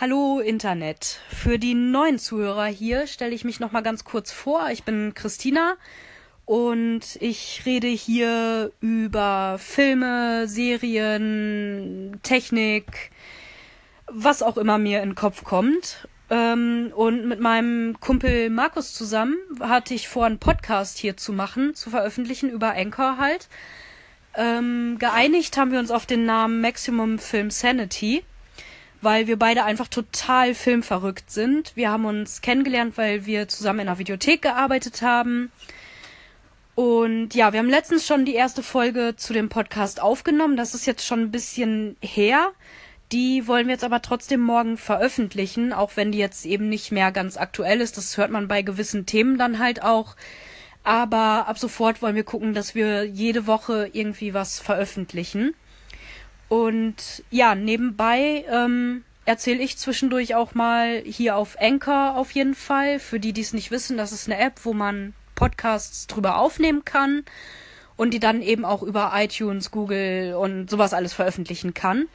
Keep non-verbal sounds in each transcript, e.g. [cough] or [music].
Hallo Internet. Für die neuen Zuhörer hier stelle ich mich noch mal ganz kurz vor. Ich bin Christina und ich rede hier über Filme, Serien, Technik, was auch immer mir in den Kopf kommt. Ähm, und mit meinem Kumpel Markus zusammen hatte ich vor, einen Podcast hier zu machen, zu veröffentlichen über Anchor halt. Ähm, geeinigt haben wir uns auf den Namen Maximum Film Sanity, weil wir beide einfach total filmverrückt sind. Wir haben uns kennengelernt, weil wir zusammen in einer Videothek gearbeitet haben. Und ja, wir haben letztens schon die erste Folge zu dem Podcast aufgenommen. Das ist jetzt schon ein bisschen her. Die wollen wir jetzt aber trotzdem morgen veröffentlichen, auch wenn die jetzt eben nicht mehr ganz aktuell ist. Das hört man bei gewissen Themen dann halt auch. Aber ab sofort wollen wir gucken, dass wir jede Woche irgendwie was veröffentlichen. Und ja, nebenbei ähm, erzähle ich zwischendurch auch mal hier auf Anchor auf jeden Fall. Für die, die es nicht wissen, das ist eine App, wo man Podcasts drüber aufnehmen kann und die dann eben auch über iTunes, Google und sowas alles veröffentlichen kann.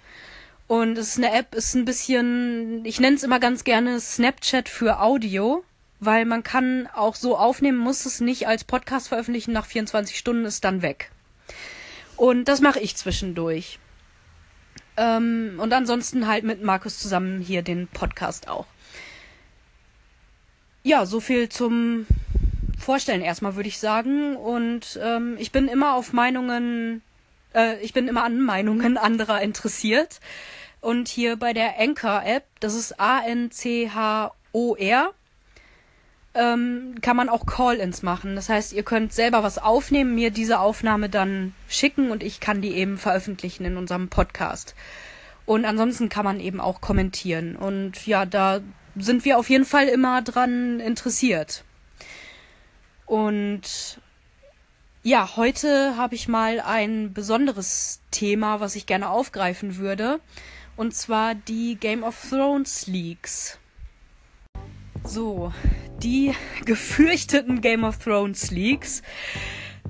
Und es ist eine App, ist ein bisschen, ich nenne es immer ganz gerne Snapchat für Audio, weil man kann auch so aufnehmen, muss es nicht als Podcast veröffentlichen, nach 24 Stunden ist dann weg. Und das mache ich zwischendurch. Ähm, und ansonsten halt mit Markus zusammen hier den Podcast auch. Ja, so viel zum Vorstellen erstmal, würde ich sagen. Und ähm, ich bin immer auf Meinungen, äh, ich bin immer an Meinungen [laughs] anderer interessiert. Und hier bei der Anchor-App, das ist A-N-C-H-O-R, ähm, kann man auch Call-ins machen. Das heißt, ihr könnt selber was aufnehmen, mir diese Aufnahme dann schicken und ich kann die eben veröffentlichen in unserem Podcast. Und ansonsten kann man eben auch kommentieren. Und ja, da sind wir auf jeden Fall immer dran interessiert. Und ja, heute habe ich mal ein besonderes Thema, was ich gerne aufgreifen würde. Und zwar die Game of Thrones Leaks. So, die gefürchteten Game of Thrones Leaks.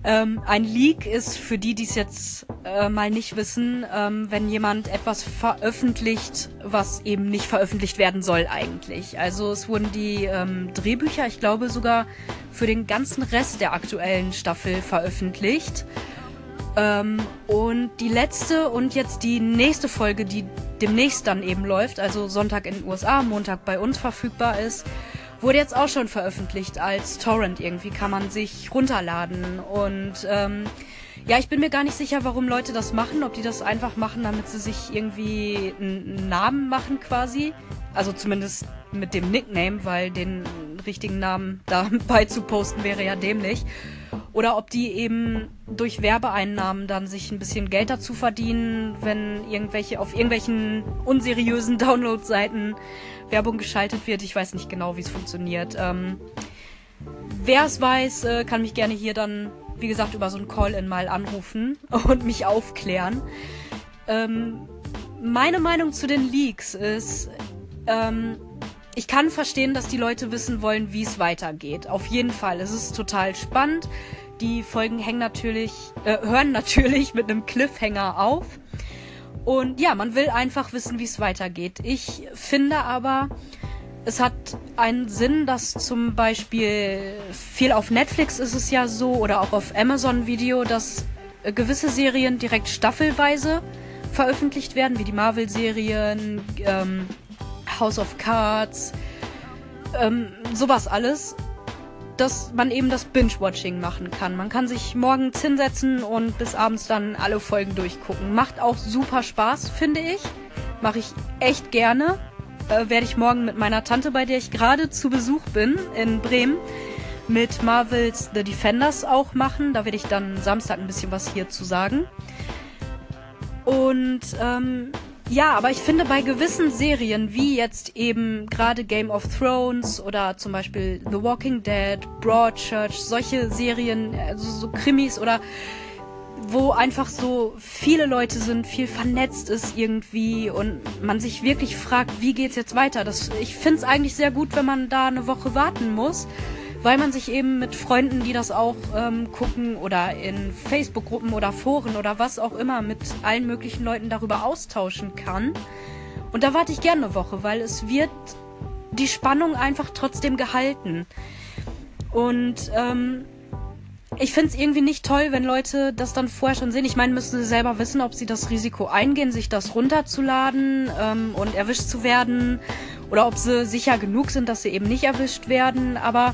Ähm, ein Leak ist für die, die es jetzt äh, mal nicht wissen, ähm, wenn jemand etwas veröffentlicht, was eben nicht veröffentlicht werden soll eigentlich. Also es wurden die ähm, Drehbücher, ich glaube sogar für den ganzen Rest der aktuellen Staffel veröffentlicht. Ähm, und die letzte und jetzt die nächste Folge, die demnächst dann eben läuft, also Sonntag in den USA, Montag bei uns verfügbar ist, wurde jetzt auch schon veröffentlicht als Torrent irgendwie, kann man sich runterladen. Und ähm, ja, ich bin mir gar nicht sicher, warum Leute das machen, ob die das einfach machen, damit sie sich irgendwie einen Namen machen quasi. Also zumindest mit dem Nickname, weil den richtigen Namen [laughs] dabei zu posten wäre ja dämlich. Oder ob die eben durch Werbeeinnahmen dann sich ein bisschen Geld dazu verdienen, wenn irgendwelche auf irgendwelchen unseriösen [laughs] Download-Seiten Werbung geschaltet wird. Ich weiß nicht genau, wie es funktioniert. Ähm, Wer es weiß, äh, kann mich gerne hier dann, wie gesagt, über so ein Call-In mal anrufen [laughs] und mich aufklären. Ähm, meine Meinung zu den Leaks ist, ähm, ich kann verstehen, dass die Leute wissen wollen, wie es weitergeht. Auf jeden Fall. Es ist total spannend. Die Folgen hängen natürlich, äh, hören [laughs] natürlich mit einem Cliffhanger auf. Und ja, man will einfach wissen, wie es weitergeht. Ich finde aber, es hat einen Sinn, dass zum Beispiel viel auf Netflix ist es ja so oder auch auf Amazon Video, dass äh, gewisse Serien direkt staffelweise veröffentlicht werden, wie die Marvel-Serien, ähm, House of Cards, ähm, sowas alles, dass man eben das Binge-Watching machen kann. Man kann sich morgens hinsetzen und bis abends dann alle Folgen durchgucken. Macht auch super Spaß, finde ich. Mache ich echt gerne. Äh, Werde ich morgen mit meiner Tante, bei der ich gerade zu Besuch bin, in Bremen, mit Marvels The Defenders auch machen. Da werde ich dann Samstag ein bisschen was hier zu sagen. Und ähm, ja, aber ich finde bei gewissen Serien, wie jetzt eben gerade Game of Thrones oder zum Beispiel The Walking Dead, Broadchurch, solche Serien, also so Krimis oder wo einfach so viele Leute sind, viel vernetzt ist irgendwie und man sich wirklich fragt, wie geht's jetzt weiter. Das, ich finde es eigentlich sehr gut, wenn man da eine Woche warten muss weil man sich eben mit Freunden, die das auch ähm, gucken oder in Facebook-Gruppen oder Foren oder was auch immer mit allen möglichen Leuten darüber austauschen kann Und da warte ich gerne eine Woche, weil es wird die Spannung einfach trotzdem gehalten. Und ähm, ich finde es irgendwie nicht toll, wenn Leute das dann vorher schon sehen. Ich meine, müssen sie selber wissen, ob sie das Risiko eingehen, sich das runterzuladen ähm, und erwischt zu werden. Oder ob sie sicher genug sind, dass sie eben nicht erwischt werden. Aber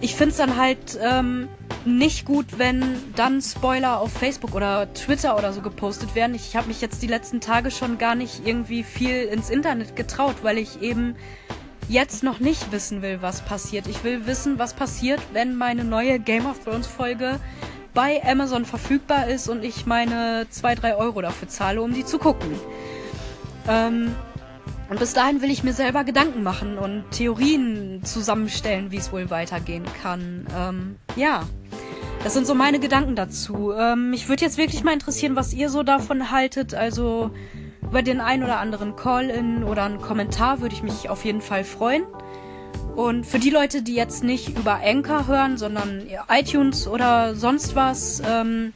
ich finde es dann halt ähm, nicht gut, wenn dann Spoiler auf Facebook oder Twitter oder so gepostet werden. Ich habe mich jetzt die letzten Tage schon gar nicht irgendwie viel ins Internet getraut, weil ich eben jetzt noch nicht wissen will, was passiert. Ich will wissen, was passiert, wenn meine neue Game of Thrones Folge bei Amazon verfügbar ist und ich meine 2, 3 Euro dafür zahle, um die zu gucken. Ähm, und bis dahin will ich mir selber Gedanken machen und Theorien zusammenstellen, wie es wohl weitergehen kann. Ähm, ja, das sind so meine Gedanken dazu. Ähm, mich würde jetzt wirklich mal interessieren, was ihr so davon haltet. Also über den ein oder anderen Call-in oder einen Kommentar würde ich mich auf jeden Fall freuen. Und für die Leute, die jetzt nicht über Anchor hören, sondern iTunes oder sonst was, ähm,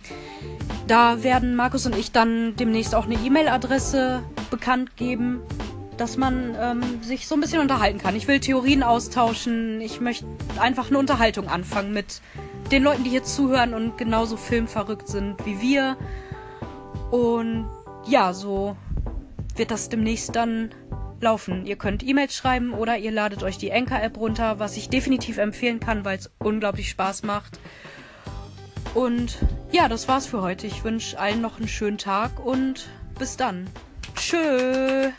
da werden Markus und ich dann demnächst auch eine E-Mail-Adresse bekannt geben dass man ähm, sich so ein bisschen unterhalten kann. Ich will Theorien austauschen. Ich möchte einfach eine Unterhaltung anfangen mit den Leuten, die hier zuhören und genauso filmverrückt sind wie wir. Und ja, so wird das demnächst dann laufen. Ihr könnt E-Mails schreiben oder ihr ladet euch die Anchor-App runter, was ich definitiv empfehlen kann, weil es unglaublich Spaß macht. Und ja, das war's für heute. Ich wünsche allen noch einen schönen Tag und bis dann. Tschö.